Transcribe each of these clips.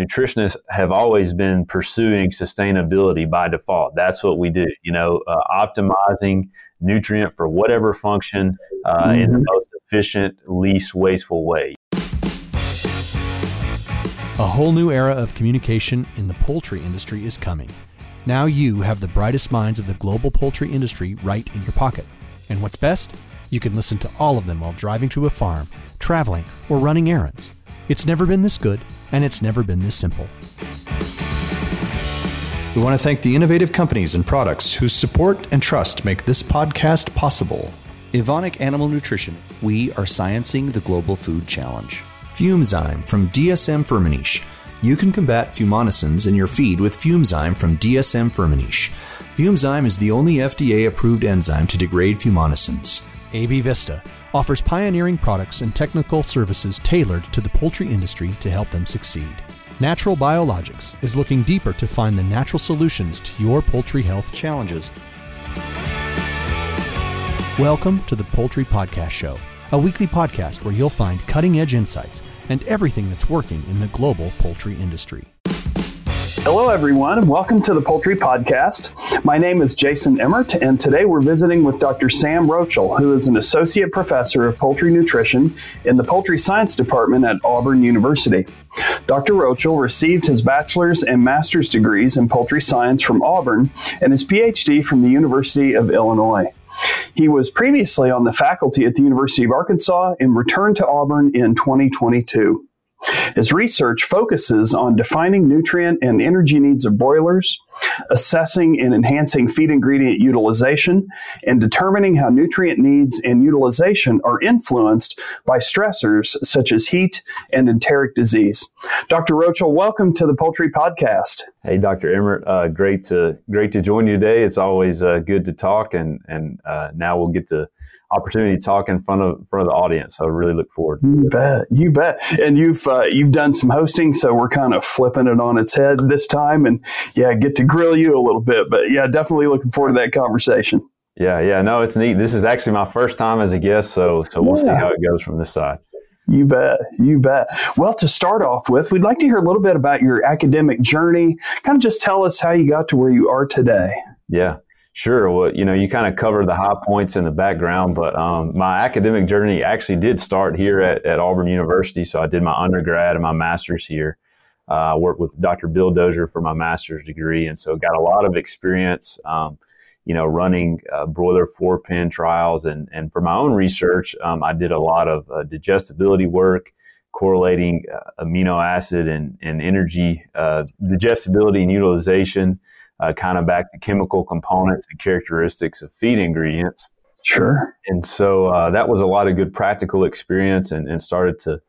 nutritionists have always been pursuing sustainability by default. That's what we do. You know, uh, optimizing nutrient for whatever function uh, mm-hmm. in the mm-hmm. most efficient, least wasteful way. A whole new era of communication in the poultry industry is coming. Now you have the brightest minds of the global poultry industry right in your pocket. And what's best? You can listen to all of them while driving to a farm, traveling, or running errands. It's never been this good, and it's never been this simple. We want to thank the innovative companies and products whose support and trust make this podcast possible. Evonik Animal Nutrition, we are sciencing the global food challenge. FUMzyme from DSM Firmenich. You can combat fumonisins in your feed with FUMzyme from DSM Firmenich. FUMzyme is the only FDA approved enzyme to degrade fumonisins. AB Vista offers pioneering products and technical services tailored to the poultry industry to help them succeed. Natural Biologics is looking deeper to find the natural solutions to your poultry health challenges. Welcome to the Poultry Podcast Show, a weekly podcast where you'll find cutting edge insights and everything that's working in the global poultry industry. Hello, everyone, and welcome to the Poultry Podcast. My name is Jason Emmert, and today we're visiting with Dr. Sam Rochell, who is an associate professor of poultry nutrition in the Poultry Science Department at Auburn University. Dr. Rochell received his bachelor's and master's degrees in poultry science from Auburn and his PhD from the University of Illinois. He was previously on the faculty at the University of Arkansas and returned to Auburn in 2022. His research focuses on defining nutrient and energy needs of broilers, assessing and enhancing feed ingredient utilization, and determining how nutrient needs and utilization are influenced by stressors such as heat and enteric disease. Dr. Rochell, welcome to the Poultry Podcast. Hey, Dr. Emmert, uh, great to great to join you today. It's always uh, good to talk, and and uh, now we'll get to opportunity to talk in front of front of the audience. So I really look forward. You bet, you bet. And you've uh, you've done some hosting, so we're kind of flipping it on its head this time, and yeah, get to grill you a little bit. But yeah, definitely looking forward to that conversation. Yeah, yeah, no, it's neat. This is actually my first time as a guest, so so we'll yeah. see how it goes from this side. You bet. You bet. Well, to start off with, we'd like to hear a little bit about your academic journey. Kind of just tell us how you got to where you are today. Yeah. Sure. Well, you know, you kind of covered the high points in the background, but um, my academic journey actually did start here at, at Auburn University. So I did my undergrad and my master's here. Uh, I worked with Dr. Bill Dozier for my master's degree, and so got a lot of experience, um, you know, running uh, broiler four pen trials. And, and for my own research, um, I did a lot of uh, digestibility work, correlating uh, amino acid and, and energy uh, digestibility and utilization uh, kind of back to chemical components and characteristics of feed ingredients. Sure. And so uh, that was a lot of good practical experience and, and started to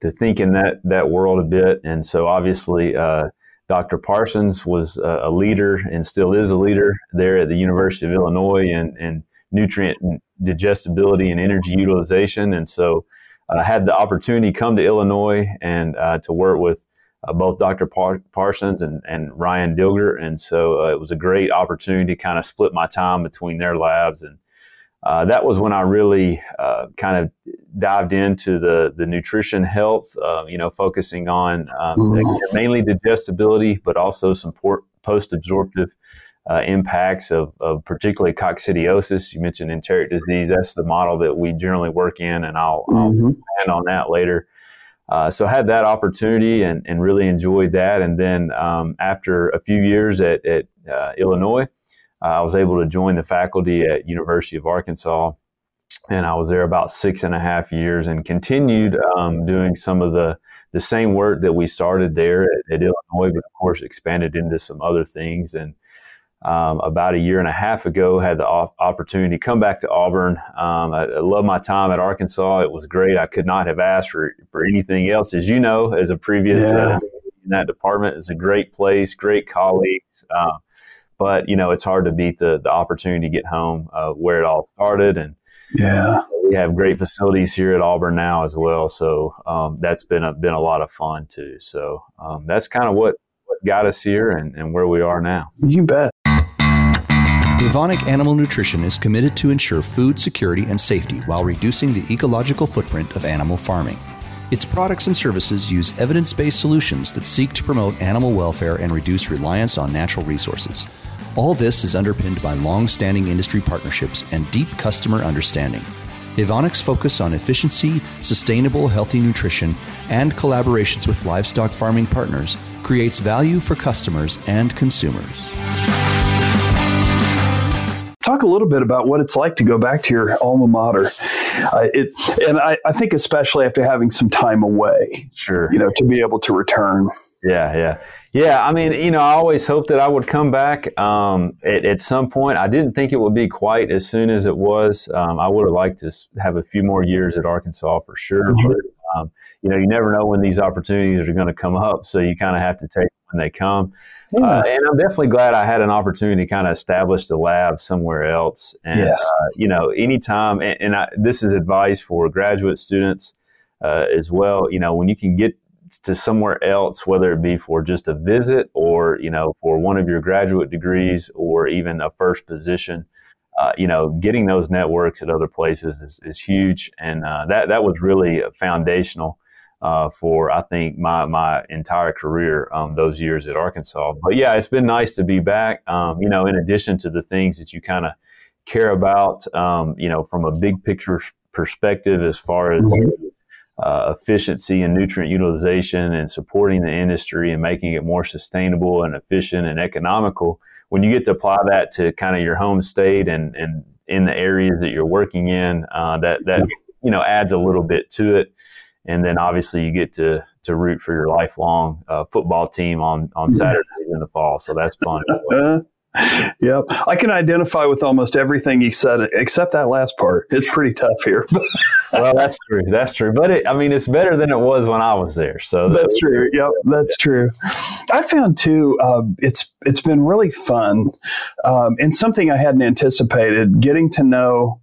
to think in that that world a bit. And so obviously, uh, Dr. Parsons was a, a, leader and still is a leader there at the University of Illinois and, and nutrient digestibility and energy utilization. And so I had the opportunity to come to Illinois and uh, to work with uh, both Dr. Par- Parsons and, and Ryan Dilger. And so uh, it was a great opportunity to kind of split my time between their labs. And uh, that was when I really uh, kind of dived into the, the nutrition health, uh, you know, focusing on um, mm-hmm. mainly digestibility, but also some post absorptive. Uh, impacts of, of particularly coccidiosis. You mentioned enteric disease. That's the model that we generally work in, and I'll, mm-hmm. I'll expand on that later. Uh, so I had that opportunity and, and really enjoyed that. And then um, after a few years at, at uh, Illinois, uh, I was able to join the faculty at University of Arkansas. And I was there about six and a half years and continued um, doing some of the, the same work that we started there at, at Illinois, but of course expanded into some other things. And um, about a year and a half ago, had the opportunity to come back to Auburn. Um, I, I love my time at Arkansas. It was great. I could not have asked for, for anything else. As you know, as a previous yeah. uh, in that department, it's a great place, great colleagues. Uh, but you know, it's hard to beat the the opportunity to get home uh, where it all started. And yeah, we have great facilities here at Auburn now as well. So um, that's been a, been a lot of fun too. So um, that's kind of what what got us here and, and where we are now. You bet. Evonik Animal Nutrition is committed to ensure food security and safety while reducing the ecological footprint of animal farming. Its products and services use evidence based solutions that seek to promote animal welfare and reduce reliance on natural resources. All this is underpinned by long standing industry partnerships and deep customer understanding. Evonik's focus on efficiency, sustainable, healthy nutrition, and collaborations with livestock farming partners creates value for customers and consumers. Talk a little bit about what it's like to go back to your alma mater. Uh, it, and I, I think especially after having some time away, Sure. you know, to be able to return. Yeah, yeah, yeah. I mean, you know, I always hoped that I would come back um, at, at some point. I didn't think it would be quite as soon as it was. Um, I would have liked to have a few more years at Arkansas for sure. Mhm. But um, you know, you never know when these opportunities are going to come up, so you kind of have to take when they come. Uh, and I'm definitely glad I had an opportunity to kind of establish the lab somewhere else. And, Yes. uh, you know, anytime, and, and I, this is advice for graduate students uh, as well. You know, when you can get to somewhere else, whether it be for just a visit or, you know, for one of your graduate degrees or even a first position, uh, you know, getting those networks at other places is, is huge. And uh, that, that was really foundational uh, for I think my my entire career um, those years at Arkansas. But yeah, it's been nice to be back. Um, you know, in addition to the things that you kind of care about, um, you know, from a big picture perspective as far as uh, efficiency and nutrient utilization and supporting the industry and making it more sustainable and efficient and economical. When you get to apply that to kind of your home state and and in the areas that you're working in, uh, that that you know adds a little bit to it and then obviously you get to to root for your lifelong uh, football team on on Saturdays in the fall. So that's fun. yep. I can identify with almost everything you said except that last part. It's pretty tough here. well, that's true. That's true. But it, I mean, it's better than it was when I was there. So That's true. Yep, that's true. I found too. Uh, it's it's been really fun, um, and something I hadn't anticipated. Getting to know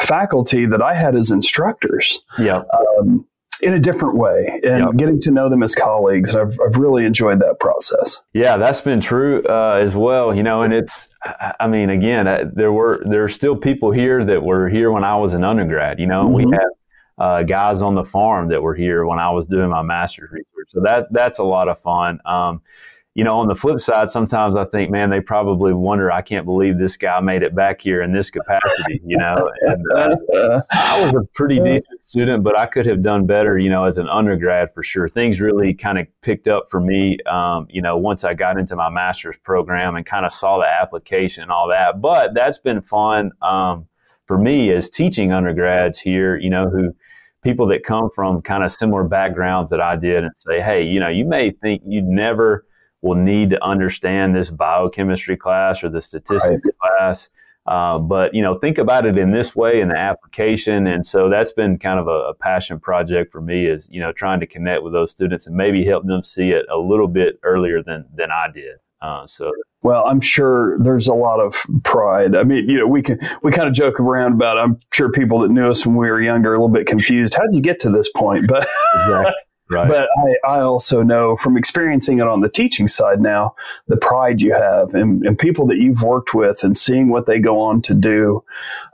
faculty that I had as instructors Yeah. um, in a different way, and Yep. getting to know them as colleagues. And I've I've really enjoyed that process. Yeah, that's been true uh, as well. You know, and it's, I I mean, again, uh, there were there are still people here that were here when I was an undergrad. You know, Mhm. we had uh, guys on the farm that were here when I was doing my master's research. So that that's a lot of fun. Um, you know, on the flip side, sometimes I think, man, they probably wonder, I can't believe this guy made it back here in this capacity. You know, and uh, I was a pretty decent student, but I could have done better, you know, as an undergrad for sure. Things really kind of picked up for me, um, you know, once I got into my master's program and kind of saw the application and all that. But that's been fun um, for me as teaching undergrads here, you know, who people that come from kind of similar backgrounds that I did and say, hey, you know, you may think you'd never will need to understand this biochemistry class or the statistics class. Uh, but you know, think about it in this way in the application, and so that's been kind of a, a passion project for me. Is you know trying to connect with those students and maybe help them see it a little bit earlier than than I did. Uh, so Well, I'm sure there's a lot of pride. I mean, you know, we can we kind of joke around about. It. I'm sure people that knew us when we were younger are a little bit confused. How did you get to this point? But exactly. Right, but I, I also know from experiencing it on the teaching side now the pride you have and, and people that you've worked with and seeing what they go on to do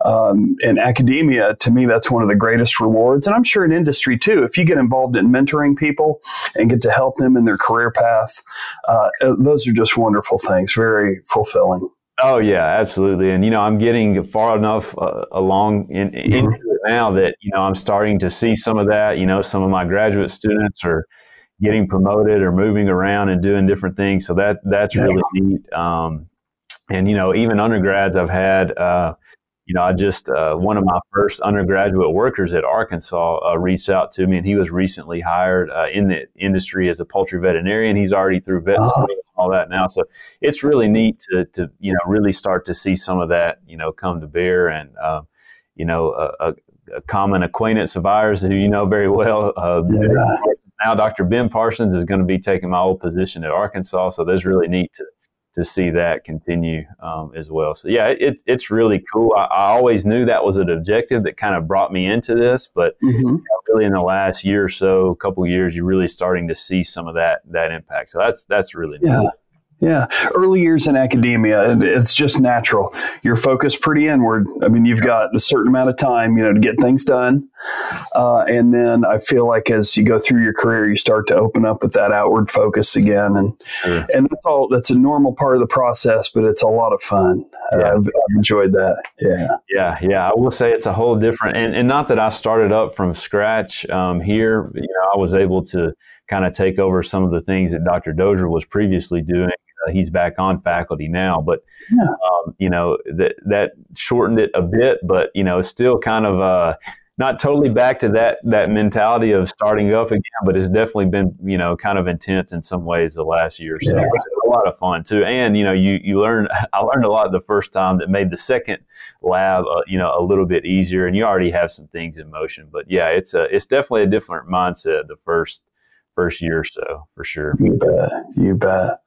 um, in academia to me that's one of the greatest rewards. And i'm sure in industry too if you get involved in mentoring people and get to help them in their career path uh, those are just wonderful things. Very fulfilling Oh yeah, absolutely. And you know, I'm getting far enough uh, along in, into it now that you know I'm starting to see some of that. You know, some of my graduate students are getting promoted or moving around and doing different things. So that that's really neat. Um, and you know, even undergrads I've had. Uh, you know, I just uh, one of my first undergraduate workers at Arkansas uh, reached out to me, and he was recently hired uh, in the industry as a poultry veterinarian. He's already through vet Oh. school and all that now, so it's really neat to to you know really start to see some of that you know come to bear, and uh, you know a, a, a common acquaintance of ours who you know very well. Uh, Yeah. Now, Dr. Ben Parsons is going to be taking my old position at Arkansas, so that's really neat to to see that continue um, as well. So yeah, it, it's really cool. I, I always knew that was an objective that kind of brought me into this, but Mhm. really in the last year or so, a couple of years, you're really starting to see some of that that impact. So that's that's really. Yeah. Yeah. Early years in academia, it's just natural. You're focused pretty inward. I mean, you've got a certain amount of time, you know, to get things done. Uh, and then I feel like as you go through your career, you start to open up with that outward focus again. And, sure. and that's all, that's a normal part of the process, but it's a lot of fun. Yeah. I've, I've, enjoyed that. Yeah. Yeah. Yeah. I will say it's a whole different, and, and not that I started up from scratch um, here, you know, I was able to kind of take over some of the things that Dr. Dozier was previously doing uh, he's back on faculty now, but yeah. um, you know that that shortened it a bit, but you know still kind of uh, not totally back to that that mentality of starting up again, but it's definitely been you know kind of intense in some ways the last year or so. Yeah. A lot of fun too, and you know you you learn. I learned a lot the first time that made the second lab uh, you know a little bit easier, and you already have some things in motion. But yeah, it's a it's definitely a different mindset the first first year or so for sure. You bet. You bet.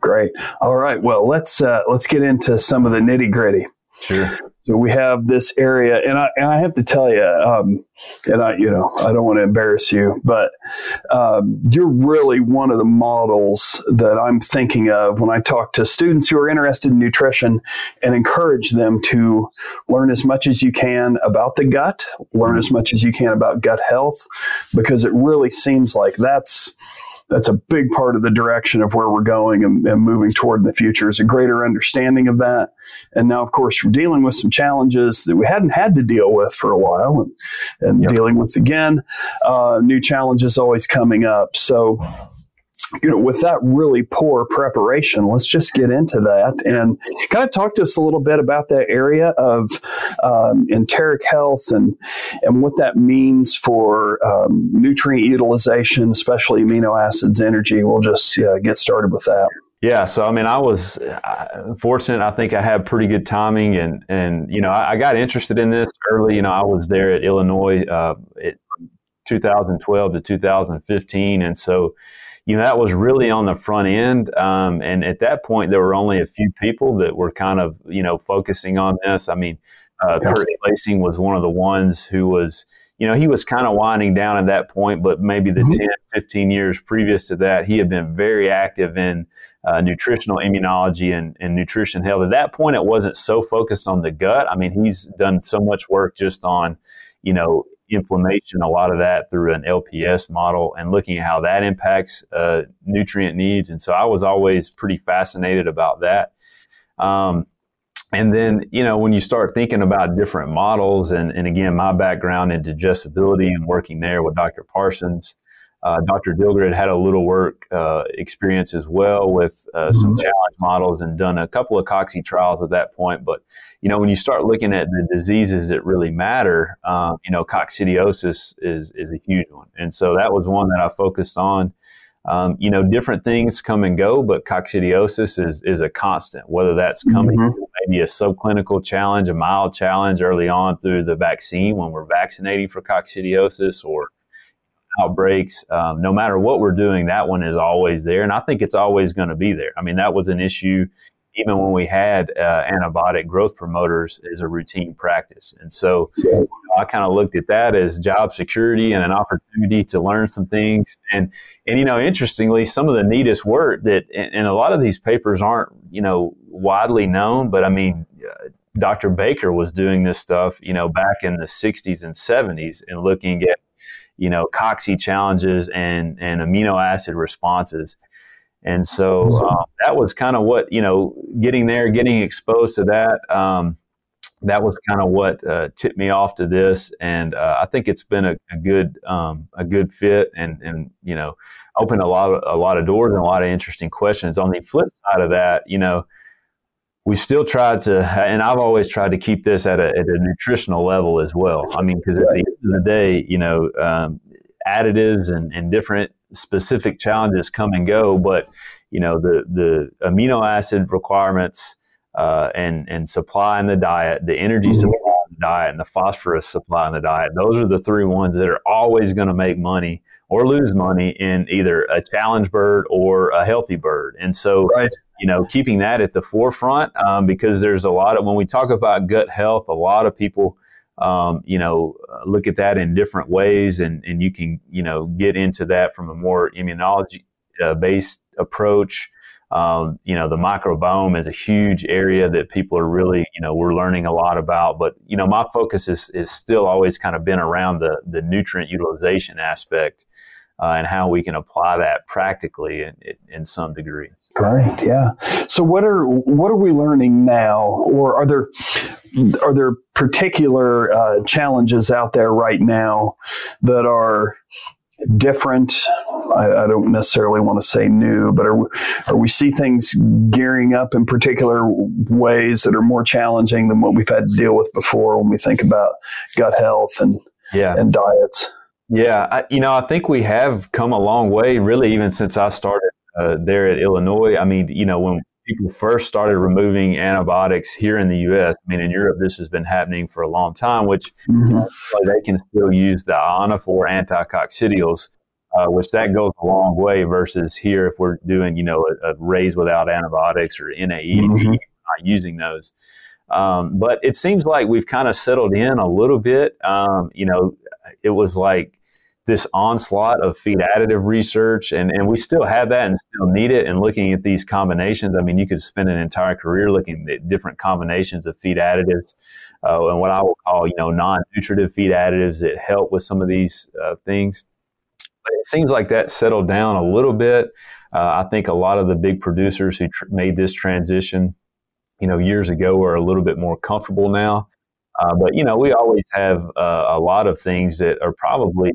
Great. All right. Well, let's uh, let's get into some of the nitty gritty. Sure. So we have this area, and I and I have to tell you, um, and I you know I don't want to embarrass you, but um, you're really one of the models that I'm thinking of when I talk to students who are interested in nutrition and encourage them to learn as much as you can about the gut, learn as much as you can about gut health, because it really seems like that's that's a big part of the direction of where we're going and, and, moving toward in the future is a greater understanding of that. And now, of course, we're dealing with some challenges that we hadn't had to deal with for a while and, and yep. dealing with again, uh, new challenges always coming up. So you know, with that really poor preparation, let's just get into that and kind of talk to us a little bit about that area of um, enteric health and and what that means for um, nutrient utilization, especially amino acids, energy. We'll just get started with that. Yeah, so I mean, I was uh, fortunate. I think I had pretty good timing, and and you know, I, I got interested in this early. You know, I was there at Illinois uh, it, 2012 to 2015, and so you know, that was really on the front end. Um, and at that point, there were only a few people that were kind of, you know, focusing on this. I mean, uh, Kirk Klasing was one of the ones who was, you know, he was kind of winding down at that point, but maybe the mm-hmm. 10, 15 years previous to that, he had been very active in uh, nutritional immunology and, and nutrition health. At that point, it wasn't so focused on the gut. I mean, he's done so much work just on, you know, inflammation, a lot of that through an LPS model and looking at how that impacts uh, nutrient needs. And so I was always pretty fascinated about that. Um, and then, you know, when you start thinking about different models, and, and again, my background in digestibility and working there with Dr. Parsons, uh, Dr. Dilger had a little work uh, experience as well with uh, some mm-hmm. challenge models and done a couple of cocci trials at that point. But you know, when you start looking at the diseases that really matter, um, you know, coccidiosis is is a huge one, and so that was one that I focused on. Um, you know, different things come and go, but coccidiosis is is a constant. Whether that's coming mm-hmm. maybe a subclinical challenge, a mild challenge early on through the vaccine when we're vaccinating for coccidiosis, or outbreaks, um, no matter what we're doing, that one is always there. And I think it's always going to be there. I mean, that was an issue even when we had uh, antibiotic growth promoters as a routine practice. And so you know, I kind of looked at that as job security and an opportunity to learn some things. And, and you know, interestingly, some of the neatest work that, and, and a lot of these papers aren't, you know, widely known, but I mean, uh, Dr. Baker was doing this stuff, you know, back in the 60s and 70s and looking at you know, cocci challenges and, and amino acid responses. And so um, that was kind of what, you know, getting there, getting exposed to that, um, that was kind of what uh, tipped me off to this. And uh, I think it's been a, a good, um, a good fit and, and, you know, opened a lot of, a lot of doors and a lot of interesting questions. On the flip side of that, you know, we still tried to, and I've always tried to keep this at a, at a nutritional level as well. I mean, because at the end of the day, you know, um, additives and, and different specific challenges come and go, but you know, the the amino acid requirements uh, and and supply in the diet, the energy mm-hmm. supply in the diet, and the phosphorus supply in the diet. Those are the three ones that are always going to make money or lose money in either a challenge bird or a healthy bird. And so, right. you know, keeping that at the forefront um, because there's a lot of when we talk about gut health, a lot of people. Um, you know, uh, look at that in different ways, and, and you can, you know, get into that from a more immunology uh, based approach. Um, you know, the microbiome is a huge area that people are really, you know, we're learning a lot about. But you know, my focus is is still always kind of been around the the nutrient utilization aspect uh, and how we can apply that practically in, in some degree. Great, yeah. So, what are what are we learning now, or are there are there particular uh, challenges out there right now that are different? I, I, don't necessarily want to say new, but are are we see things gearing up in particular ways that are more challenging than what we've had to deal with before when we think about gut health and yeah. and diets? Yeah, I, you know, I think we have come a long way, really, even since I started uh, there at Illinois. I mean, you know, when people first started removing antibiotics here in the U.S., I mean, in Europe, this has been happening for a long time, which mm-hmm. they can still use the ionophore anticoccidials, uh, which that goes a long way versus here if we're doing, you know, a, a raise without antibiotics or NAE, mm-hmm. not using those. Um, but it seems like we've kind of settled in a little bit. Um, you know, it was like this onslaught of feed additive research, and, and we still have that and still need it. And looking at these combinations, I mean, you could spend an entire career looking at different combinations of feed additives uh, and what I will call, you know, non-nutritive feed additives that help with some of these uh, things. But it seems like that settled down a little bit. Uh, I think a lot of the big producers who tr- made this transition, you know, years ago are a little bit more comfortable now. Uh, but you know, we always have uh, a lot of things that are probably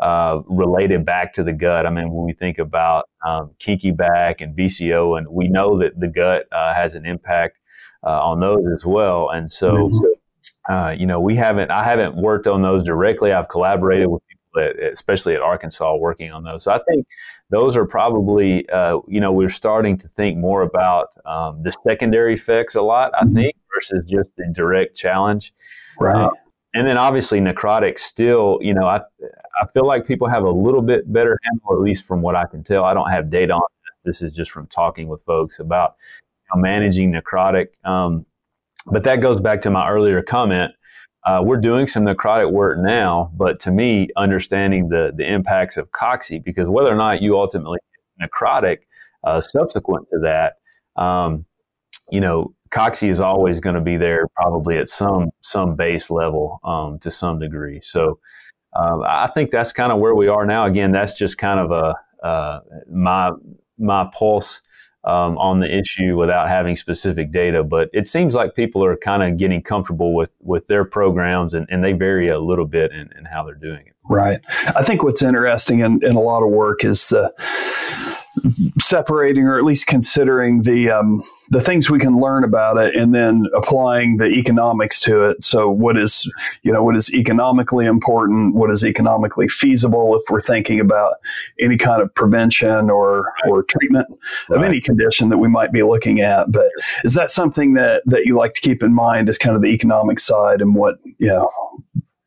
uh, related back to the gut. I mean, when we think about um, kinky back and BCO, and we know that the gut uh, has an impact uh, on those as well. And so, mm-hmm. uh, you know, we haven't, I haven't worked on those directly. I've collaborated with people, at, especially at Arkansas, working on those. So I think those are probably, uh, you know, we're starting to think more about um, the secondary effects a lot, I mm-hmm. think, versus just the direct challenge. Right. And then obviously necrotic still, you know, I I feel like people have a little bit better handle, at least from what I can tell. I don't have data on this. This is just from talking with folks about you know, managing necrotic. Um, but that goes back to my earlier comment. Uh, we're doing some necrotic work now, but to me, understanding the the impacts of cocci, because whether or not you ultimately necrotic uh, subsequent to that, um, you know, cocci is always going to be there, probably at some some base level um, to some degree. So uh, I think that's kind of where we are now. Again, that's just kind of a uh, my my pulse um, on the issue without having specific data. But it seems like people are kind of getting comfortable with with their programs, and, and they vary a little bit in, in how they're doing it. Right. I think what's interesting in, in a lot of work is the separating or at least considering the um, the things we can learn about it and then applying the economics to it. So what is you know what is economically important? What is economically feasible if we're thinking about any kind of prevention or or treatment right. of any condition that we might be looking at? But is that something that that you like to keep in mind as kind of the economic side and what you know?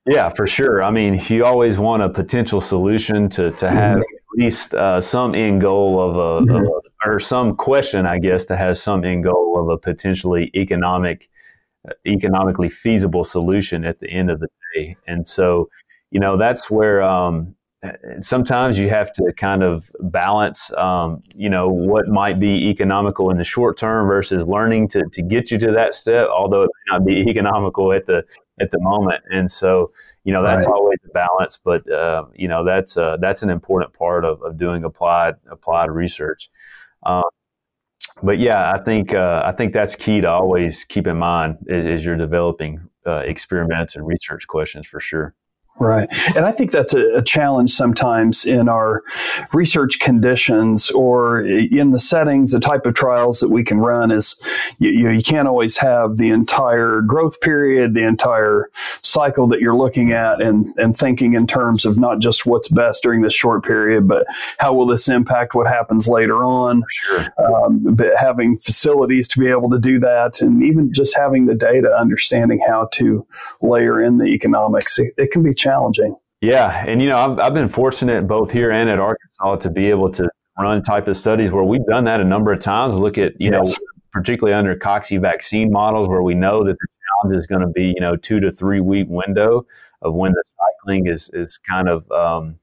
Yeah, for sure. I mean, you always want a potential solution to, to have mm-hmm least uh, some end goal of a, mm-hmm. of a, or some question, I guess, to have some end goal of a potentially economic, economically feasible solution at the end of the day. And so, you know, that's where um, sometimes you have to kind of balance, um, you know, what might be economical in the short term versus learning to, to get you to that step, although it may not be economical at the at the moment. And so, you know that's right. always a balance but uh, you know that's uh, that's an important part of, of doing applied applied research um, but yeah i think uh, i think that's key to always keep in mind as, as you're developing uh, experiments and research questions for sure Right. And I think that's a, a, challenge sometimes in our research conditions or in the settings, the type of trials that we can run is you, you, you, can't always have the entire growth period, the entire cycle that you're looking at and, and thinking in terms of not just what's best during this short period, but how will this impact what happens later on. Sure. Um, but having facilities to be able to do that and even just having the data, understanding how to layer in the economics, it, it can be challenging. Yeah, and you know, I've, I've been fortunate both here and at Arkansas to be able to run type of studies where we've done that a number of times. Look at you yes. know, particularly under cocci vaccine models where we know that the challenge is going to be you know two to three week window of when the cycling is is kind of um,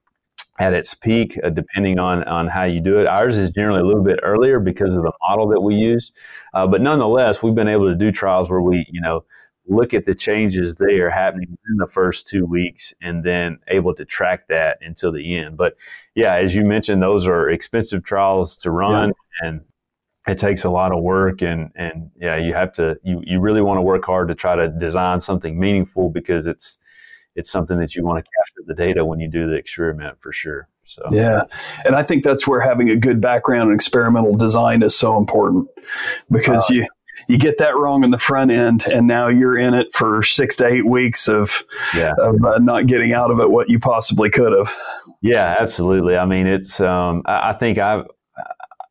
at its peak, uh, depending on on how you do it. Ours is generally a little bit earlier because of the model that we use, uh, but nonetheless, we've been able to do trials where we, you know, look at the changes there happening in the first two weeks, and then able to track that until the end. But yeah, as you mentioned, those are expensive trials to run, yeah. and it takes a lot of work and and yeah you have to you, you really want to work hard to try to design something meaningful because it's it's something that you want to capture the data when you do the experiment for sure. So yeah, and I think that's where having a good background in experimental design is so important because uh, you you get that wrong in the front end, and now you're in it for six to eight weeks of yeah. of uh, not getting out of it what you possibly could have. Yeah, absolutely. I mean, it's um, I, I think I've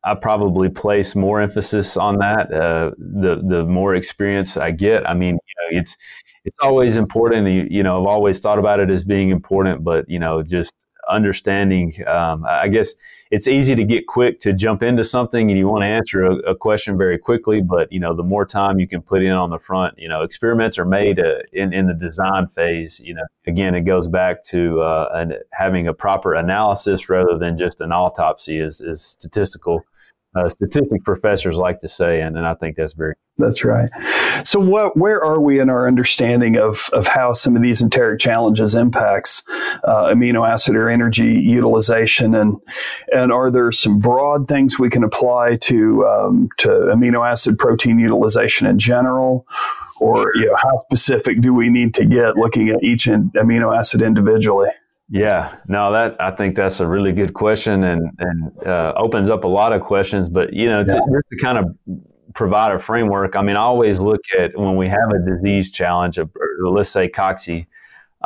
I probably place more emphasis on that. Uh, the the more experience I get, I mean, you know, it's it's always important. You, you, know, I've always thought about it as being important, but you know, just understanding. Um, I guess it's easy to get quick to jump into something, and you want to answer a, a, question very quickly. But you know, the more time you can put in on the front, you know, experiments are made uh, in in the design phase. You know, again, it goes back to uh, an, having a proper analysis rather than just an autopsy is is statistical uh, statistics professors like to say, and, and I think that's very. That's right. So, what, where are we in our understanding of, of how some of these enteric challenges impacts uh, amino acid or energy utilization, and and are there some broad things we can apply to um, to amino acid protein utilization in general? Or you know, how specific do we need to get looking at each in, amino acid individually? Yeah, no, that I think that's a really good question and and uh, opens up a lot of questions. But you know, to, yeah. just to kind of provide a framework, I mean, I always look at when we have a disease challenge, or let's say cocci.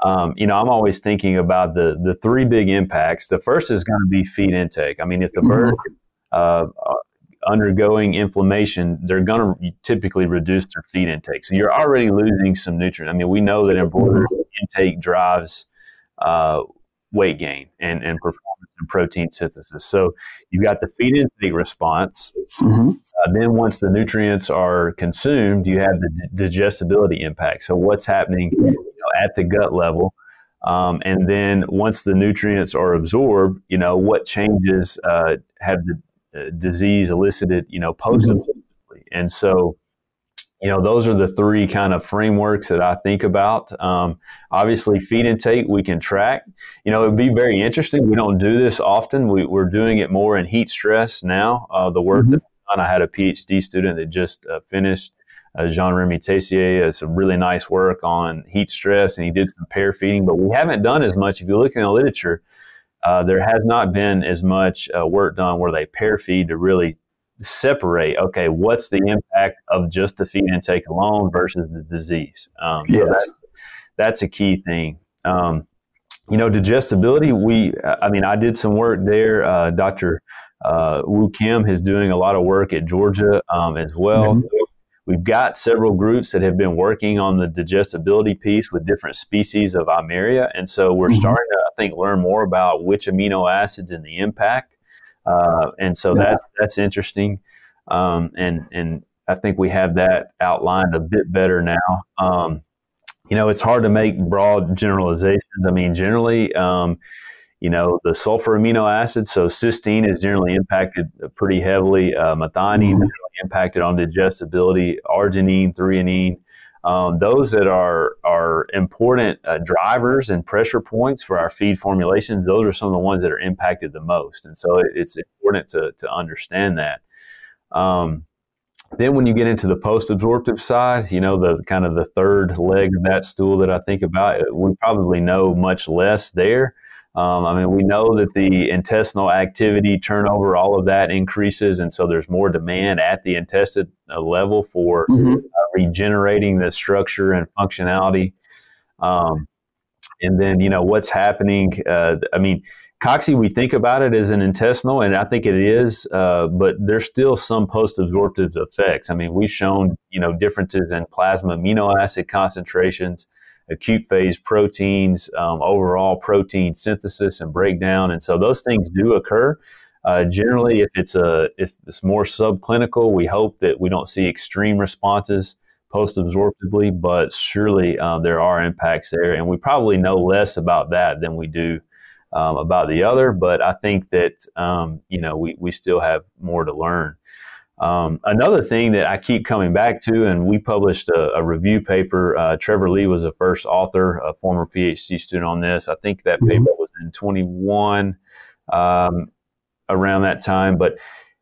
Um, you know, I'm always thinking about the the three big impacts. The first is going to be feed intake. I mean, if the mm-hmm. bird uh, undergoing inflammation, they're going to typically reduce their feed intake. So you're already losing some nutrient. I mean, we know that embroidery intake drives uh, weight gain and, and performance and protein synthesis. So you've got the feed intake response. Mm-hmm. Uh, then once the nutrients are consumed, you have the d- digestibility impact. So what's happening you know, at the gut level? Um, and then once the nutrients are absorbed, you know, what changes uh, have the uh, disease elicited, you know, post mm-hmm. And so you know, those are the three kind of frameworks that I think about. Um, obviously, feed intake we can track. You know, it would be very interesting. We don't do this often. We, are doing it more in heat stress now. Uh, the work mm-hmm. that I had a PhD student that just uh, finished, uh, Jean Remy Teyssier, has some really nice work on heat stress, and he did some pair feeding. But we haven't done as much. If you look in the literature, uh, there has not been as much uh, work done where they pair feed to really separate okay what's the impact of just the feed intake alone versus the disease um, yes. so that's, that's a key thing um, you know digestibility we i mean i did some work there uh, dr uh, Woo Kim is doing a lot of work at Georgia um, as well. Mm-hmm. We've got several groups that have been working on the digestibility piece with different species of Eimeria, and so we're mm-hmm. starting to, I think, learn more about which amino acids and the impact. Uh, and so yeah. that's that's interesting. Um, and and I think we have that outlined a bit better now. Um, you know, it's hard to make broad generalizations. I mean, generally, um, you know, the sulfur amino acids, so cysteine is generally impacted pretty heavily. Uh, methionine mm-hmm. impacted on digestibility. Arginine, threonine, um, those that are are important uh, drivers and pressure points for our feed formulations, those are some of the ones that are impacted the most. And so it, it's important to, to understand that. Um, then when you get into the post-absorptive side, you know, the kind of the third leg of that stool that I think about, we probably know much less there. Um, I mean, we know that the intestinal activity, turnover, all of that increases, and so there's more demand at the intestine uh, level for mm-hmm. Regenerating the structure and functionality. Um, and then, you know, what's happening? Uh, I mean, Cocci, we think about it as an intestinal, and I think it is, uh, but there's still some post-absorptive effects. I mean, we've shown, you know, differences in plasma amino acid concentrations acute phase proteins, um, overall protein synthesis and breakdown. And so those things do occur. Uh, generally, if it's a if it's more subclinical, we hope that we don't see extreme responses post-absorptively, but surely um, there are impacts there, and we probably know less about that than we do um, about the other, but I think that um, you know we we still have more to learn. Um, another thing that I keep coming back to, and we published a, a review paper. Uh, Trevor Lee was the first author, a former PhD student on this. I think that mm-hmm. paper was in 21 um, around that time, but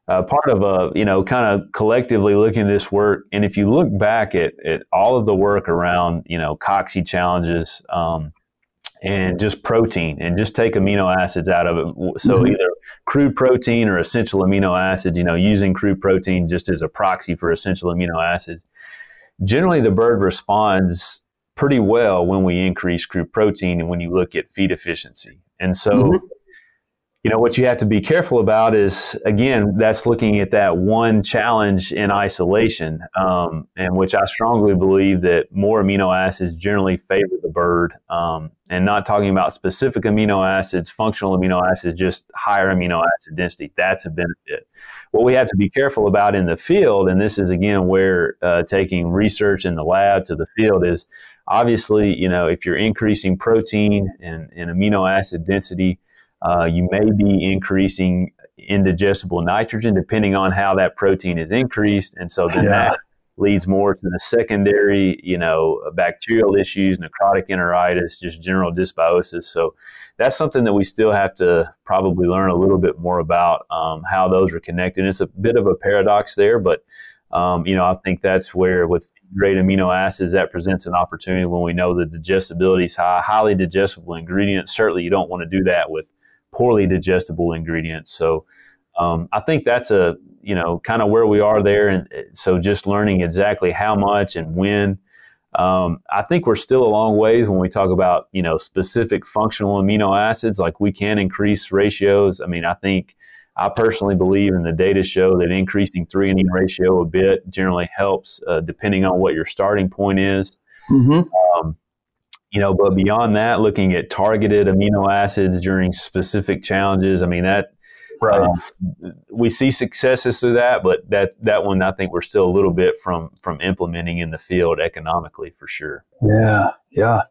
uh, part of a you know kind of collectively looking at this work. And if you look back at, at all of the work around you know cocci challenges um, and just protein and just take amino acids out of it. So mm-hmm. either crude protein or essential amino acids you know using crude protein just as a proxy for essential amino acids. Generally the bird responds pretty well when we increase crude protein and when you look at feed efficiency. And so mm-hmm you know what you have to be careful about is again that's looking at that one challenge in isolation um, and which i strongly believe that more amino acids generally favor the bird um, and not talking about specific amino acids functional amino acids just higher amino acid density. That's a benefit. What we have to be careful about in the field and this is again where uh, taking research in the lab to the field is obviously you know if you're increasing protein and, and amino acid density uh, you may be increasing indigestible nitrogen depending on how that protein is increased. And so then yeah. that leads more to the secondary, you know, bacterial issues, necrotic enteritis, just general dysbiosis. So that's something that we still have to probably learn a little bit more about um, how those are connected. It's a bit of a paradox there, but um, you know, I think that's where with great amino acids that presents an opportunity when we know the digestibility is high, highly digestible ingredients. Certainly, you don't want to do that with poorly digestible ingredients. So um, I think that's a you know kind of where we are there, and uh, so just learning exactly how much and when. Um, I think we're still a long ways when we talk about you know specific functional amino acids. Like we can increase ratios. I mean, I think I personally believe, and the data show that increasing threonine ratio a bit generally helps, uh, depending on what your starting point is. Mm-hmm. Um, you know, but beyond that, looking at targeted amino acids during specific challenges, I mean that right. Uh, we see successes through that, but that that one I think we're still a little bit from from implementing in the field economically for sure. Yeah, yeah.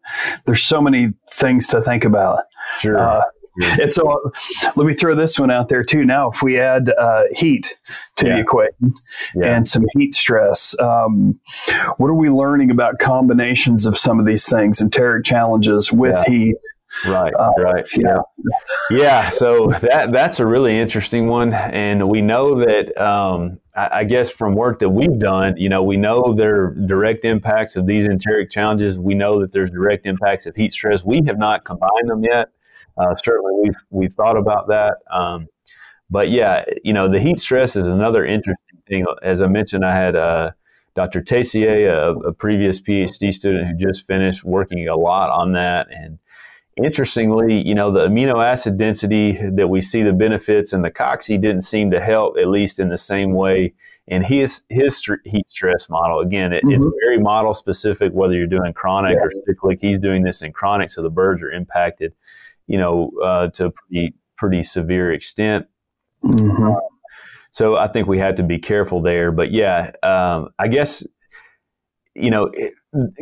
There's so many things to think about. Sure. Uh, and so let me throw this one out there too. Now, if we add uh, heat to yeah. the equation yeah. and some heat stress, um, what are we learning about combinations of some of these things, enteric challenges with yeah. heat? Right, uh, right, yeah, yeah. So that that's a really interesting one, and we know that um, I, I, guess from work that we've done, you know, we know there are direct impacts of these enteric challenges. We know that there's direct impacts of heat stress. We have not combined them yet. Uh, certainly, we've we've thought about that. Um, but yeah, you know, the heat stress is another interesting thing. As I mentioned, I had uh, Dr. Teyssier, a, a, previous PhD student who just finished working a lot on that. And interestingly, you know, the amino acid density that we see the benefits in the cocci didn't seem to help, at least in the same way in his his heat stress model. Again, it, mm-hmm. it's very model specific, whether you're doing chronic yes. or cyclic. He's doing this in chronic, so the birds are impacted you know, uh, to a pretty, pretty severe extent. Mm-hmm. Um, so I think we had to be careful there. But yeah, um, I guess, you know, it,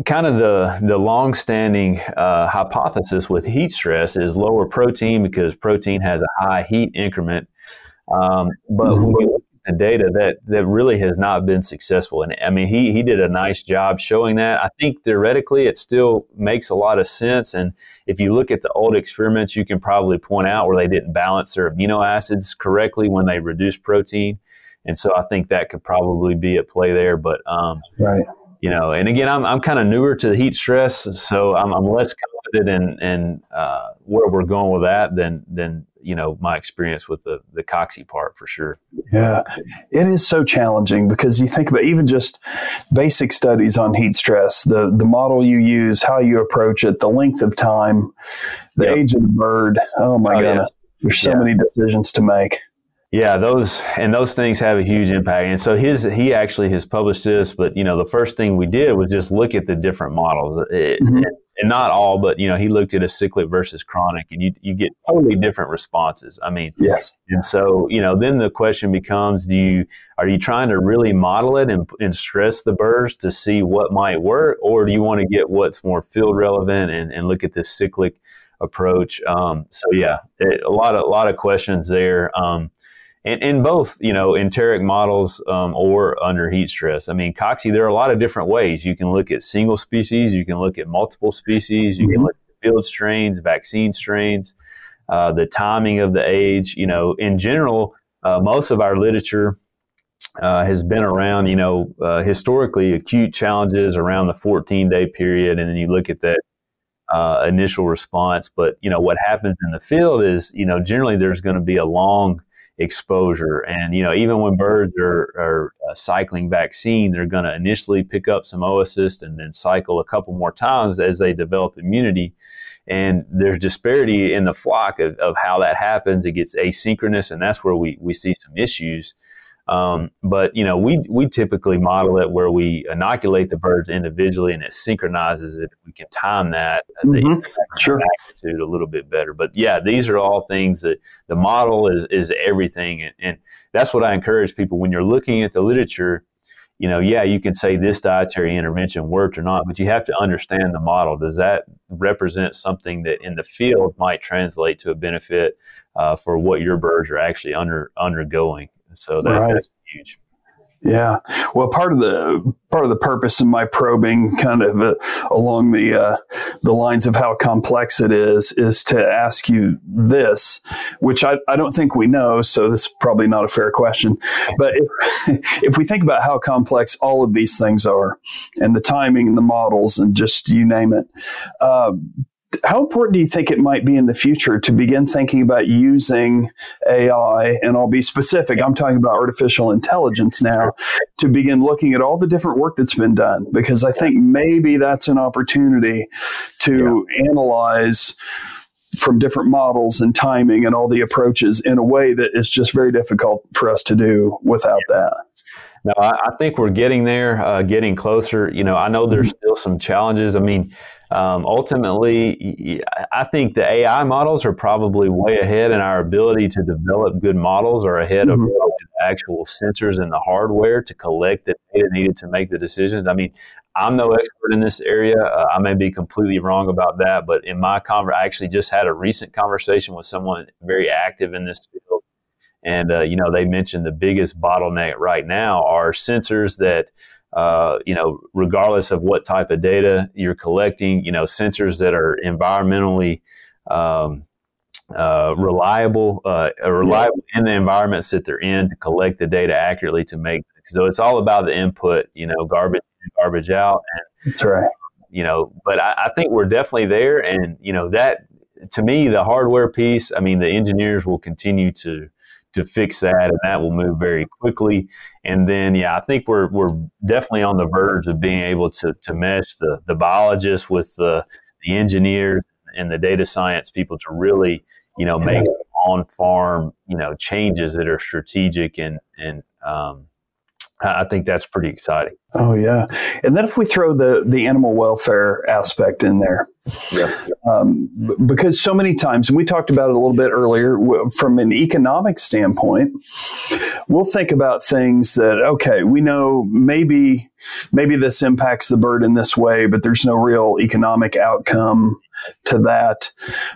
kind of the the longstanding uh, hypothesis with heat stress is lower protein because protein has a high heat increment. Um, but mm-hmm. when you the data that that really has not been successful. And I mean, he he did a nice job showing that. I think theoretically, it still makes a lot of sense. And if you look at the old experiments, you can probably point out where they didn't balance their amino acids correctly when they reduced protein. And so I think that could probably be at play there. But um, right. You know, and again, I'm, I'm kind of newer to the heat stress, so I'm, I'm less confident in, in uh, where we're going with that than than you know my experience with the the cocci part for sure. Yeah, it is so challenging because you think about even just basic studies on heat stress, the the model you use, how you approach it, the length of time, the yep. age of the bird. Oh my oh, goodness, yeah. there's so yeah. many decisions to make. Yeah, those and those things have a huge impact. And so his he actually has published this, but you know the first thing we did was just look at the different models. It, mm-hmm and not all, but you know, he looked at a cyclic versus chronic, and you you get totally different responses. I mean, yes. And so, you know, then the question becomes: Do you are you trying to really model it and, and stress the burrs to see what might work, or do you want to get what's more field relevant and, and look at this cyclic approach. Um, so yeah, it, a lot of a lot of questions there. Um, in, in both, you know, enteric models um, or under heat stress. I mean, Cocci, there are a lot of different ways. You can look at single species, you can look at multiple species, you mm-hmm. can look at field strains, vaccine strains, uh, the timing of the age. You know, in general, uh, most of our literature uh, has been around, you know, uh, historically acute challenges around the 14 day period, and then you look at that uh, initial response. But you know, what happens in the field is, you know, generally there's going to be a long exposure. And, you know, even when birds are, are uh, cycling vaccine, they're going to initially pick up some oocyst and then cycle a couple more times as they develop immunity. And there's disparity in the flock of, of how that happens. It gets asynchronous, and that's where we, we see some issues. Um, but you know, we we typically model it where we inoculate the birds individually, and it synchronizes it. We can time that mm-hmm. sure. magnitude a little bit better. But yeah, these are all things that the model is is everything, and, and that's what I encourage people when you're looking at the literature. You know, yeah, you can say this dietary intervention worked or not, but you have to understand the model. Does that represent something that in the field might translate to a benefit uh, for what your birds are actually under undergoing? So that, right. that's huge. Yeah, well, part of the part of the purpose of my probing, kind of uh, along the uh, the lines of how complex it is, is to ask you this, which I, I don't think we know, so this is probably not a fair question. But if, if we think about how complex all of these things are, and the timing and the models, and just you name it, uh, how important do you think it might be in the future to begin thinking about using AI? And I'll be specific, I'm talking about artificial intelligence now, to begin looking at all the different work that's been done, because I think maybe that's an opportunity to yeah. analyze from different models and timing and all the approaches in a way that is just very difficult for us to do without yeah. that. No, I, I, think we're getting there, uh, getting closer. You know, I know there's mm-hmm. still some challenges. I mean, um, ultimately, I think the AI models are probably way ahead in our ability to develop good models or ahead mm-hmm. of the actual sensors and the hardware to collect the data needed to make the decisions. I mean, I'm no expert in this area. Uh, I may be completely wrong about that, but in my conver- I actually just had a recent conversation with someone very active in this field. And, uh, you know, they mentioned the biggest bottleneck right now are sensors that uh, you know, regardless of what type of data you're collecting, you know, sensors that are environmentally um, uh, reliable, uh, reliable in the environments that they're in to collect the data accurately to make. So it's all about the input, you know, garbage in, garbage out. And, That's right. You know, but I, I think we're definitely there, and you know that to me, the hardware piece. I mean, the engineers will continue to to fix that, and that will move very quickly. And then, yeah, I think we're we're definitely on the verge of being able to to mesh the the biologists with the the engineers and the data science people to really, you know, make on farm, you know, changes that are strategic and and um, I think that's pretty exciting. Oh yeah, and then if we throw the the animal welfare aspect in there, yeah. Um, because so many times, and we talked about it a little bit earlier, from an economic standpoint, we'll think about things that okay, we know maybe maybe this impacts the bird in this way, but there's no real economic outcome to that.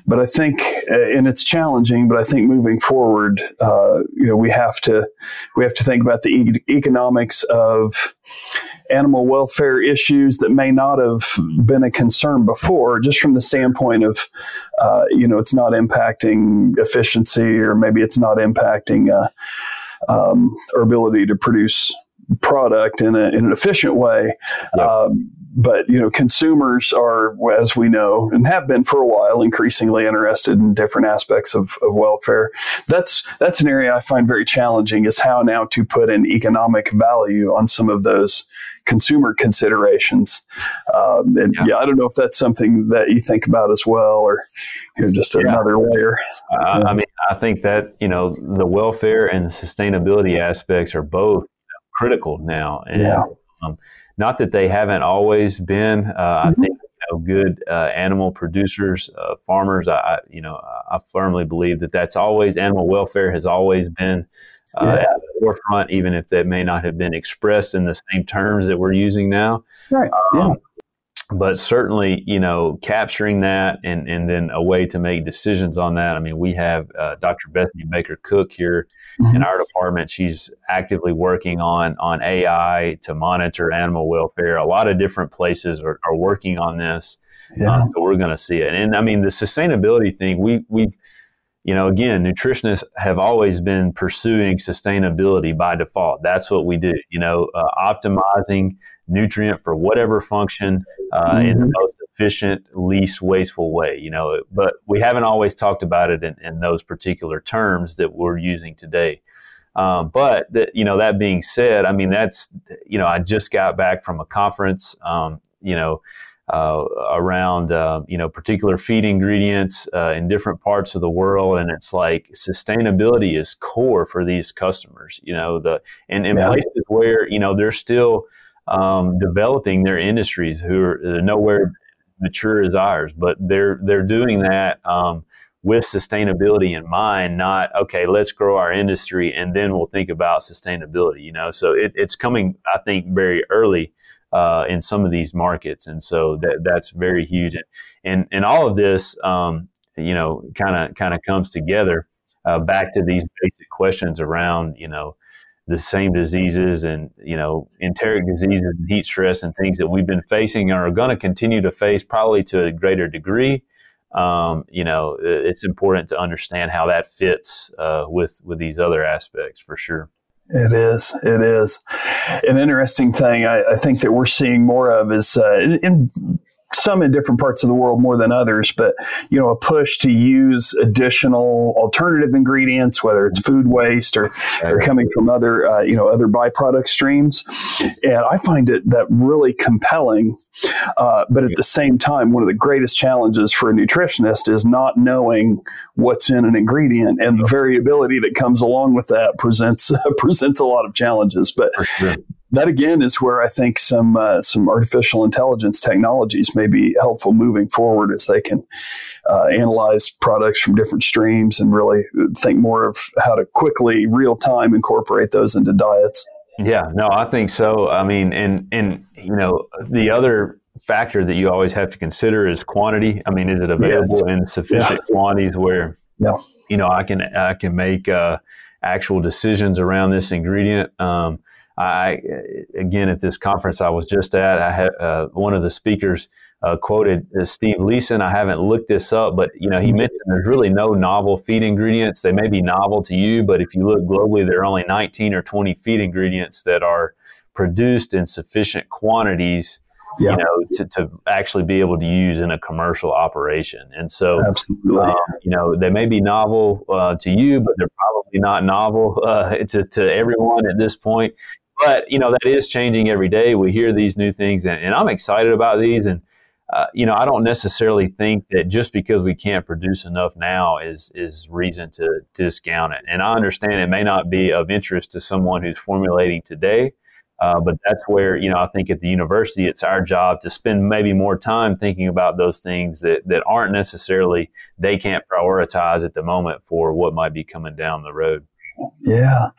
But I think, uh, and it's challenging, but I think moving forward, uh, you know, we have to we have to think about the e- economics of animal welfare issues that may not have been a concern before, just from the standpoint of, uh, you know, it's not impacting efficiency or maybe it's not impacting uh, um, our ability to produce product in, a, in an efficient way. Yep. Um, but you know, consumers are, as we know, and have been for a while, increasingly interested in different aspects of, of welfare. That's that's an area I find very challenging. Is how now to put an economic value on some of those consumer considerations. Um, and yeah. yeah. I don't know if that's something that you think about as well, or you know, just another yeah. layer. Uh, I mean, I think that you know the welfare and sustainability aspects are both critical now, and um, not that they haven't always been. Uh, mm-hmm. I think you know, good uh, animal producers, uh, farmers. I, you know, I firmly believe that that's always animal welfare has always been uh, yeah. at the forefront, even if that may not have been expressed in the same terms that we're using now. Right. Um, yeah. But certainly, you know, capturing that and, and then a way to make decisions on that. I mean, we have uh, Dr. Bethany Baker Cook here mm-hmm. in our department. She's actively working on on AI to monitor animal welfare. A lot of different places are, are working on this. Yeah. Um, so we're going to see it. And I mean, the sustainability thing, we we you know, again, nutritionists have always been pursuing sustainability by default. That's what we do. You know, uh, optimizing nutrient for whatever function uh, mm-hmm. in the mm-hmm. most efficient, least wasteful way. You know, but we haven't always talked about it in, in those particular terms that we're using today. Um, but that, you know, that being said, I mean, that's you know, I just got back from a conference. Um, you know. Uh, around uh, you know particular feed ingredients uh, in different parts of the world, and it's like sustainability is core for these customers. You know the and in yeah. places where you know they're still um, developing their industries who are nowhere mature as ours, but they're they're doing that um, with sustainability in mind. Not okay, let's grow our industry and then we'll think about sustainability. You know, so it, it's coming, I think, very early uh, in some of these markets, and so that that's very huge. And and, and all of this, um, you know, kind of kind of comes together uh, back to these basic questions around, you know the same diseases and you know enteric diseases and heat stress and things that we've been facing and are going to continue to face probably to a greater degree um, you know it's important to understand how that fits uh, with with these other aspects for sure it is. It is. An interesting thing I, I think that we're seeing more of is uh, in, some in different parts of the world more than others, but you know, a push to use additional alternative ingredients, whether it's food waste or, or coming from other uh, you know other byproduct streams, and I find it that really compelling. Uh, but at the same time, one of the greatest challenges for a nutritionist is not knowing what's in an ingredient, and the variability that comes along with that presents presents a lot of challenges. But that again is where I think some uh, some artificial intelligence technologies may be helpful moving forward as they can uh, analyze products from different streams and really think more of how to quickly, real time, incorporate those into diets. Yeah, no, I think so. I mean, and and you know, the other factor that you always have to consider is quantity. I mean, is it available yes. in sufficient yeah. quantities where yeah. you know I can I can make uh, actual decisions around this ingredient. Um, I again at this conference I was just at, I had uh, one of the speakers uh, quoted uh, Steve Leeson. I haven't looked this up, but you know he mm-hmm. mentioned there's really no novel feed ingredients. They may be novel to you, but if you look globally, there are only 19 or 20 feed ingredients that are produced in sufficient quantities. Yeah. You know, to, to actually be able to use in a commercial operation. And so. Um, you know, they may be novel uh, to you, but they're probably not novel uh, to, to everyone at this point but you know that is changing every day. We hear these new things, and, and I'm excited about these. And uh, you know, I don't necessarily think that just because we can't produce enough now is is reason to, to discount it. And I understand it may not be of interest to someone who's formulating today, uh, but that's where you know I think at the university it's our job to spend maybe more time thinking about those things that that aren't necessarily they can't prioritize at the moment for what might be coming down the road. Yeah.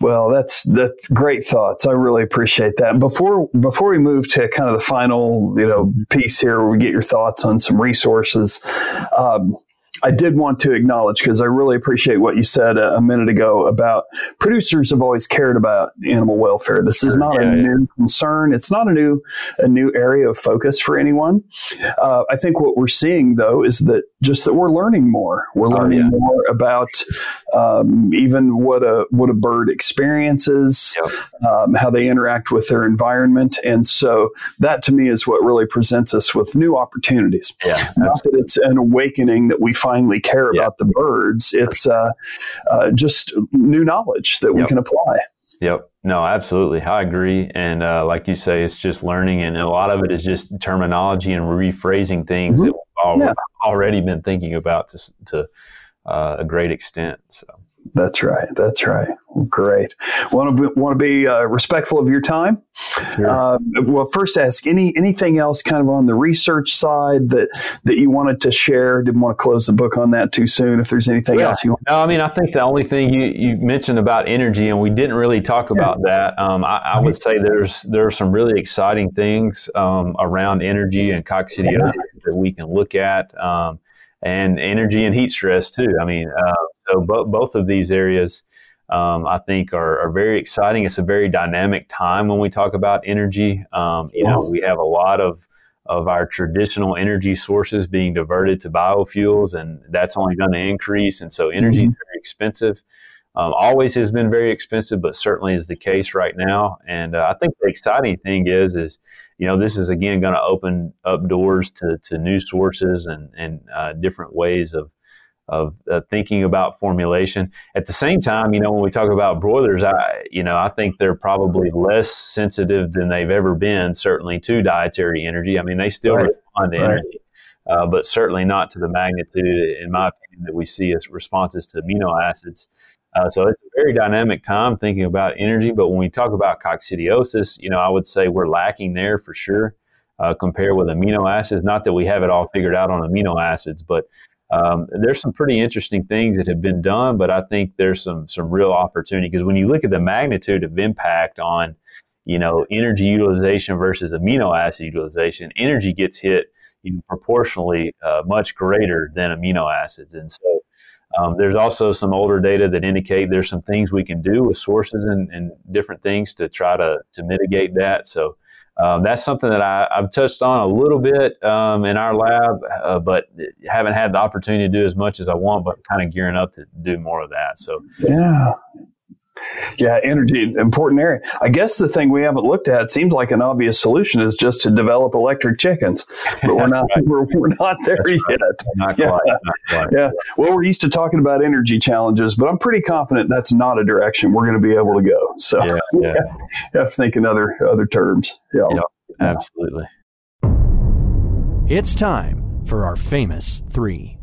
Well, that's that's great thoughts. I really appreciate that. Before before we move to kind of the final, you know, piece here, where we get your thoughts on some resources. Um, I did want to acknowledge because I really appreciate what you said a, a, minute ago about producers have always cared about animal welfare. This is not yeah, a yeah. new concern. It's not a new a new area of focus for anyone. Uh, I think what we're seeing though is that just that we're learning more. We're oh, learning oh, yeah. more about um, even what a what a bird experiences, yep. um, how they interact with their environment, and so that to me is what really presents us with new opportunities. Yeah, not that it's an awakening that we find finally care about the birds. It's uh, uh, just new knowledge that we yep. can apply. Yep. No, absolutely. I agree. And uh, like you say, it's just learning, and a lot of it is just terminology and rephrasing things mm-hmm. that we've yeah. already been thinking about to, to uh, a great extent. So. That's right. That's right. Great. Want to be, want to be uh, respectful of your time. Sure. Uh, well, first ask any anything else kind of on the research side that that you wanted to share. Didn't want to close the book on that too soon. If there's anything yeah. else you want. No, I mean I think the only thing you, you mentioned about energy, and we didn't really talk about yeah. that. Um, I, I, would say there's there are some really exciting things um, around energy and coccidiosis yeah. that we can look at. Um, and energy and heat stress too. I mean, uh, so bo- both of these areas, um, I think, are, are, very exciting. It's a very dynamic time when we talk about energy. Um, you know, we have a lot of of our traditional energy sources being diverted to biofuels, and that's only going to increase. And so, energy mm-hmm. is very expensive. Um, always has been very expensive, but certainly is the case right now. And uh, I think the exciting thing is, is you know, this is again going to open up doors to, to new sources and and uh, different ways of of uh, thinking about formulation. At the same time, you know, when we talk about broilers, I, you know, I think they're probably less sensitive than they've ever been, certainly to dietary energy. I mean, they still right. respond to right. energy, uh, but certainly not to the magnitude, in my opinion, that we see as responses to amino acids. Uh, so it's a very dynamic time thinking about energy. But when we talk about coccidiosis, you know, I would say we're lacking there for sure. Uh, compared with amino acids, not that we have it all figured out on amino acids, but um, there's some pretty interesting things that have been done, but I think there's some some real opportunity because when you look at the magnitude of impact on, you know, energy utilization versus amino acid utilization, energy gets hit you know, proportionally uh, much greater than amino acids, and so um, there's also some older data that indicate there's some things we can do with sources and, and different things to try to to mitigate that. So um, that's something that I, have touched on a little bit um, in our lab, uh, but haven't had the opportunity to do as much as I want, but kind of gearing up to do more of that. So, yeah, yeah, energy, important area. I guess the thing we haven't looked at seems like an obvious solution is just to develop electric chickens, but we're not right. we're, we're not there That's yet. Right. Not yeah. Quite, not quite. yeah. Well, we're used to talking about energy challenges, but I'm pretty confident that's not a direction we're going to be able to go. So, yeah, yeah. have to think in other other terms. Yeah, yep, absolutely. It's time for our famous three.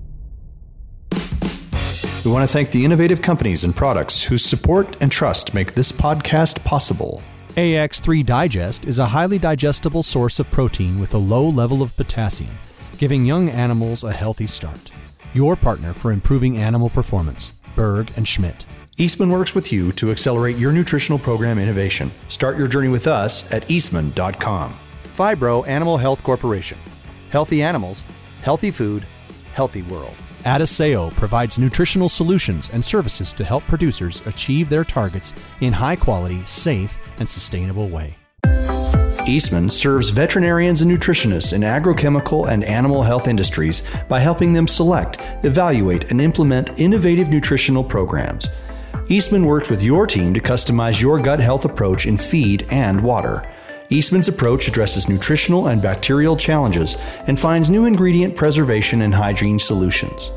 We want to thank the innovative companies and products whose support and trust make this podcast possible. AX3 Digest is a highly digestible source of protein with a low level of potassium, giving young animals a healthy start. Your partner for improving animal performance, Berg and Schmidt. Eastman works with you to accelerate your nutritional program innovation. Start your journey with us at eastman.com. Phibro Animal Health Corporation. Healthy animals, healthy food, healthy world. Adisseo provides nutritional solutions and services to help producers achieve their targets in high quality, safe, and sustainable way. Eastman serves veterinarians and nutritionists in agrochemical and animal health industries by helping them select, evaluate, and implement innovative nutritional programs. Eastman works with your team to customize your gut health approach in feed and water. Eastman's approach addresses nutritional and bacterial challenges and finds new ingredient preservation and hygiene solutions.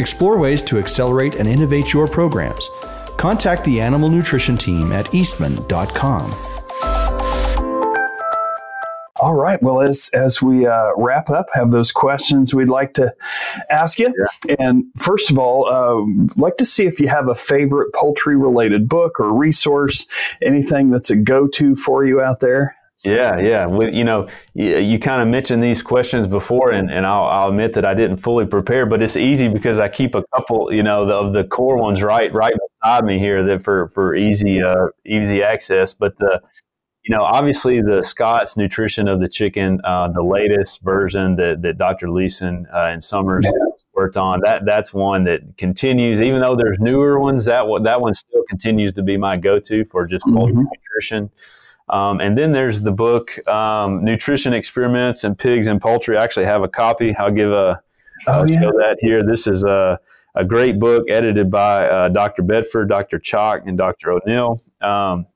Explore ways to accelerate and innovate your programs. Contact the animal nutrition team at eastman.com. All right. Well, as as we uh, wrap up, have those questions we'd like to ask you. Yeah. And first of all, uh, like to see if you have a favorite poultry related book or resource, anything that's a go to for you out there. Yeah, yeah. We, you know, you, you kind of mentioned these questions before, and, and I'll, I'll, admit that I didn't fully prepare, but it's easy because I keep a couple, you know, the, of the core ones right right beside me here that for for easy uh, easy access. But the, you know, obviously the Scott's Nutrition of the Chicken, uh, the latest version that that Dr. Leeson uh, and Summers worked on, that that's one that continues, even though there's newer ones. That one that one still continues to be my go-to for just mm-hmm. nutrition. Um, and then there's the book um, Nutrition Experiments in Pigs and Poultry. I actually have a copy. I'll give a oh, yeah. show that here. This is a, a great book edited by uh, Dr. Bedford, Dr. Choct, and Dr. O'Neill. Um,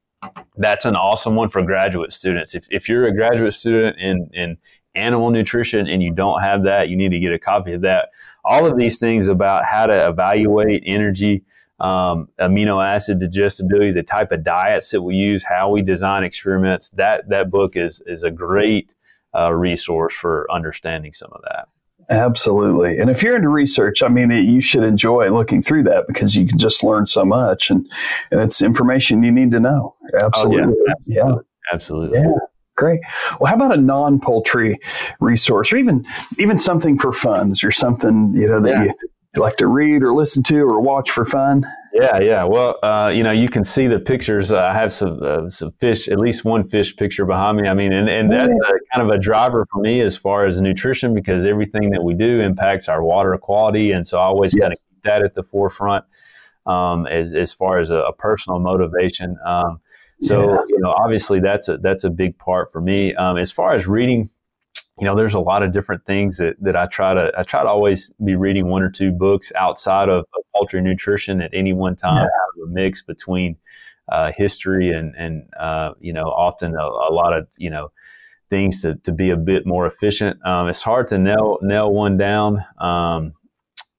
that's an awesome one for graduate students. If, if you're a graduate student in, in animal nutrition and you don't have that, you need to get a copy of that. All of these things about how to evaluate energy um, amino acid digestibility, the type of diets that we use, how we design experiments. That that book is is a great uh, resource for understanding some of that. Absolutely. And if you're into research, I mean, it, you should enjoy looking through that because you can just learn so much and, and it's information you need to know. Absolutely. Oh, yeah. yeah. Absolutely. Yeah. Great. Well, how about a non-poultry resource, or even even something for funds, or something you know that yeah. you, you like to read or listen to or watch for fun? Yeah, yeah. Well, uh, you know, you can see the pictures. Uh, I have some uh, some fish, at least one fish picture behind me. I mean, and, and that's kind of a driver for me as far as nutrition because everything that we do impacts our water quality, and so I always yes. kind of keep that at the forefront um, as as far as a, a personal motivation. Um, so yeah. you know, obviously that's a that's a big part for me. Um, as far as reading, you know, there's a lot of different things that, that I try to I try to always be reading one or two books outside of, of poultry nutrition at any one time. Yeah. a mix between uh, history and and uh, you know often a, a, lot of you know things to, to be a bit more efficient. Um, it's hard to nail nail one down, um,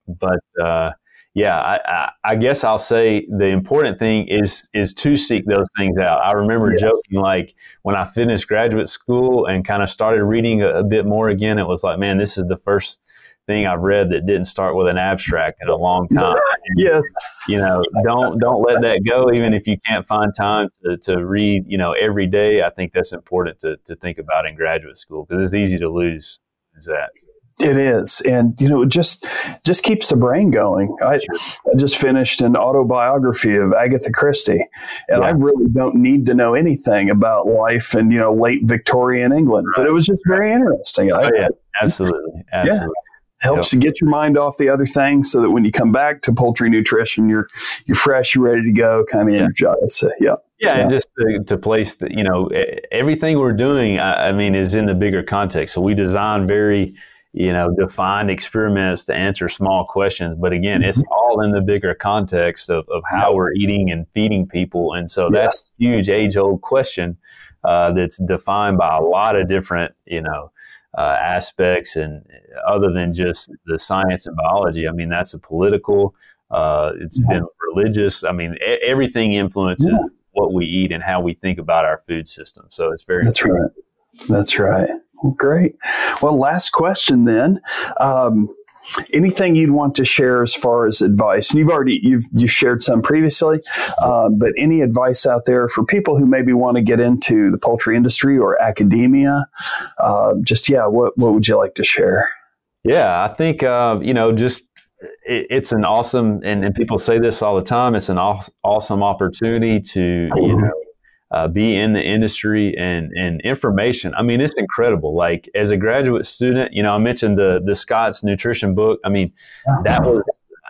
but uh, yeah, I, I, I, guess I'll say the important thing is is to seek those things out. I remember yes. joking like when I finished graduate school and kind of started reading a, a, bit more again. It was like, man, this is the first thing I've read that didn't start with an abstract in a long time. yes, you know, don't don't let that go. Even if you can't find time to, to read, you know, every day. I think that's important to to think about in graduate school because it's easy to lose that. It is, and you know, it just just keeps the brain going. I, I just finished an autobiography of Agatha Christie, and yeah. I really don't need to know anything about life in you know late Victorian England, right. but it was just very interesting. Oh, yeah, absolutely, absolutely. Yeah helps yep. to get your mind off the other things so that when you come back to poultry nutrition you're you're fresh you're ready to go kind of yeah. energized so, yeah. yeah. yeah and just to, to, place the you know everything we're doing I, I, mean is in the bigger context so we design very you know, defined experiments to answer small questions. But again, it's mm-hmm. all in the bigger context of, of how we're eating and feeding people. And so that's a huge age old question uh, that's defined by a lot of different, you know, uh, aspects and other than just the science and biology. I mean, that's a political, uh, It's yeah. been religious. I mean, everything influences yeah. what we eat and how we think about our food system. So it's very, that's right. That's right. Great. Well, last question then. Um, anything you'd want to share as far as advice? And you've already you've you shared some previously, um, but any advice out there for people who maybe want to get into the poultry industry or academia? Uh, just yeah, what what would you like to share? Yeah, I think uh, you know just it, it's an awesome and, and people say this all the time. It's an aw- awesome opportunity to you know uh, be in the industry and and information. I mean, it's incredible. Like as a graduate student, you know, I mentioned the the Scott's nutrition book. I mean, that was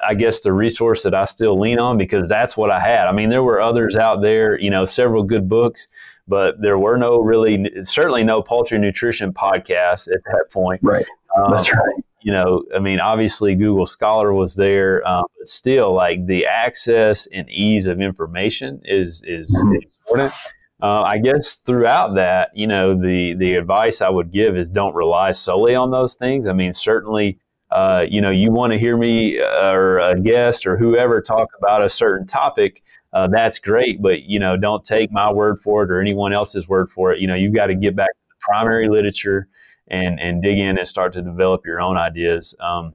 I guess the resource that I still lean on because that's what I had. I mean, there were others out there, you know, several good books, but there were no really, certainly no poultry nutrition podcasts at that point. Right. Um, that's right you know, I mean, obviously Google Scholar was there, um, but still, like the access and ease of information is is mm-hmm. important. Uh, I guess throughout that, you know, the the advice I would give is don't rely solely on those things. I mean, certainly, uh, you know, you want to hear me uh, or a guest or whoever talk about a certain topic. Uh, that's great, but you know, don't take my word for it or anyone else's word for it. You know, you've got to get back to the primary literature and and dig in and start to develop your own ideas. Um,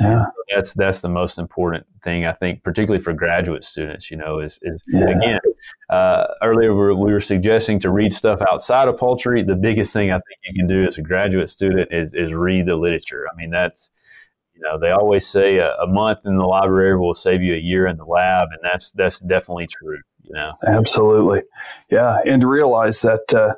yeah, that's that's the most important thing I think, particularly for graduate students. You know, is is yeah. again uh, earlier we were, we were, suggesting to read stuff outside of poultry. The biggest thing I think you can do as a graduate student is is read the literature. I mean, that's you know they always say a, a month in the library will save you a year in the lab, and that's that's definitely true you know absolutely yeah and to realize that uh,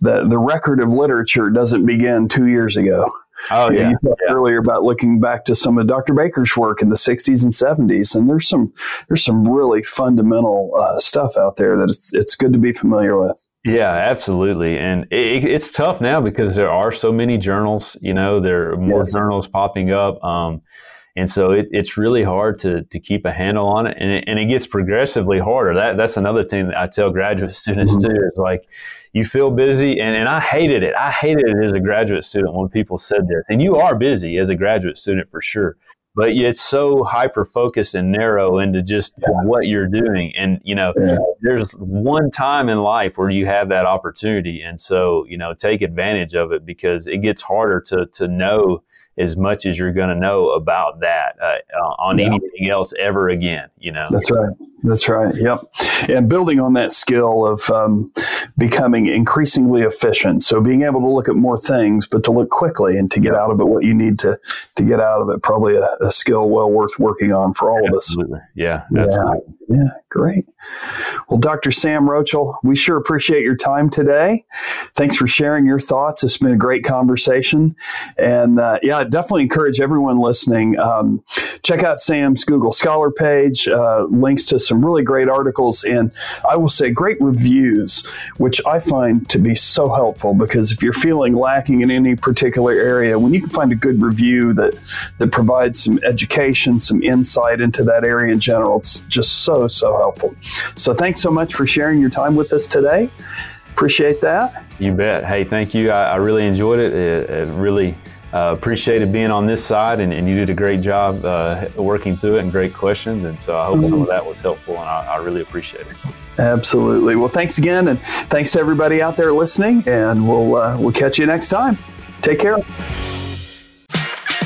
the the record of literature doesn't begin two years ago Oh yeah. You talked yeah. earlier about looking back to some of Dr. Baker's work in the 60s and 70s, and there's some there's some really fundamental uh, stuff out there that it's, it's good to be familiar with. Yeah, absolutely, and it, it's tough now because there are so many journals. You know, there are more yes. journals popping up. Um, and so it, it's really hard to, to keep a handle on it and, it. and it gets progressively harder. That, that's another thing that I tell graduate students mm-hmm. too is like, you feel busy. And, and I hated it. I hated it as a graduate student when people said this. And you are busy as a graduate student for sure. But it's so hyper focused and narrow into just yeah. what you're doing. And, you know, yeah. there's one time in life where you have that opportunity. And so, you know, take advantage of it because it gets harder to, to know as much as you're going to know about that uh, on yeah. anything else ever again. You know, that's right. That's right. Yep. And building on that skill of um, becoming increasingly efficient. So being able to look at more things, but to look quickly and to get out of it what you need to to get out of it. Probably a, a skill well worth working on for all absolutely. of us. Yeah. Absolutely. Yeah. Yeah. Great. Well, Dr. Sam Rochell, we sure appreciate your time today. Thanks for sharing your thoughts. It's been a great conversation. And uh, yeah, I definitely encourage everyone listening. Um, check out Sam's Google Scholar page, uh, links to some really great articles, and I will say great reviews, which I find to be so helpful because if you're feeling lacking in any particular area, when you can find a good review that, that provides some education, some insight into that area in general, it's just so, so helpful. So thanks so much for sharing your time with us today. Appreciate that. You bet. Hey, thank you. I, I really enjoyed it. It, it really uh, appreciated being on this side, and, and you did a great job uh, working through it and great questions. And so I hope mm-hmm. some of that was helpful, and I, I really appreciate it. Absolutely. Well, thanks again, and thanks to everybody out there listening. And we'll uh, we'll catch you next time. Take care.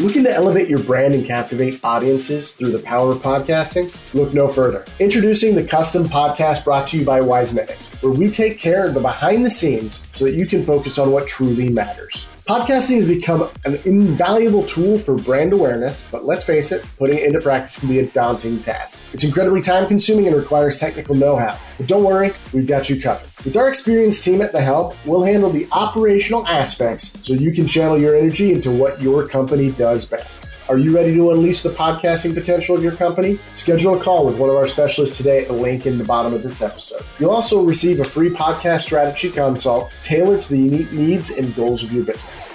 Looking to elevate your brand and captivate audiences through the power of podcasting? Look no further. Introducing the custom podcast brought to you by Wisenetics, where we take care of the behind the scenes so that you can focus on what truly matters. Podcasting has become an invaluable tool for brand awareness, but let's face it, putting it into practice can be a daunting task. It's incredibly time consuming and requires technical know how. But don't worry, we've got you covered. With our experienced team at the helm, we'll handle the operational aspects so you can channel your energy into what your company does best. Are you ready to unleash the podcasting potential of your company? Schedule a call with one of our specialists today at the link in the bottom of this episode. You'll also receive a free podcast strategy consult tailored to the unique needs and goals of your business.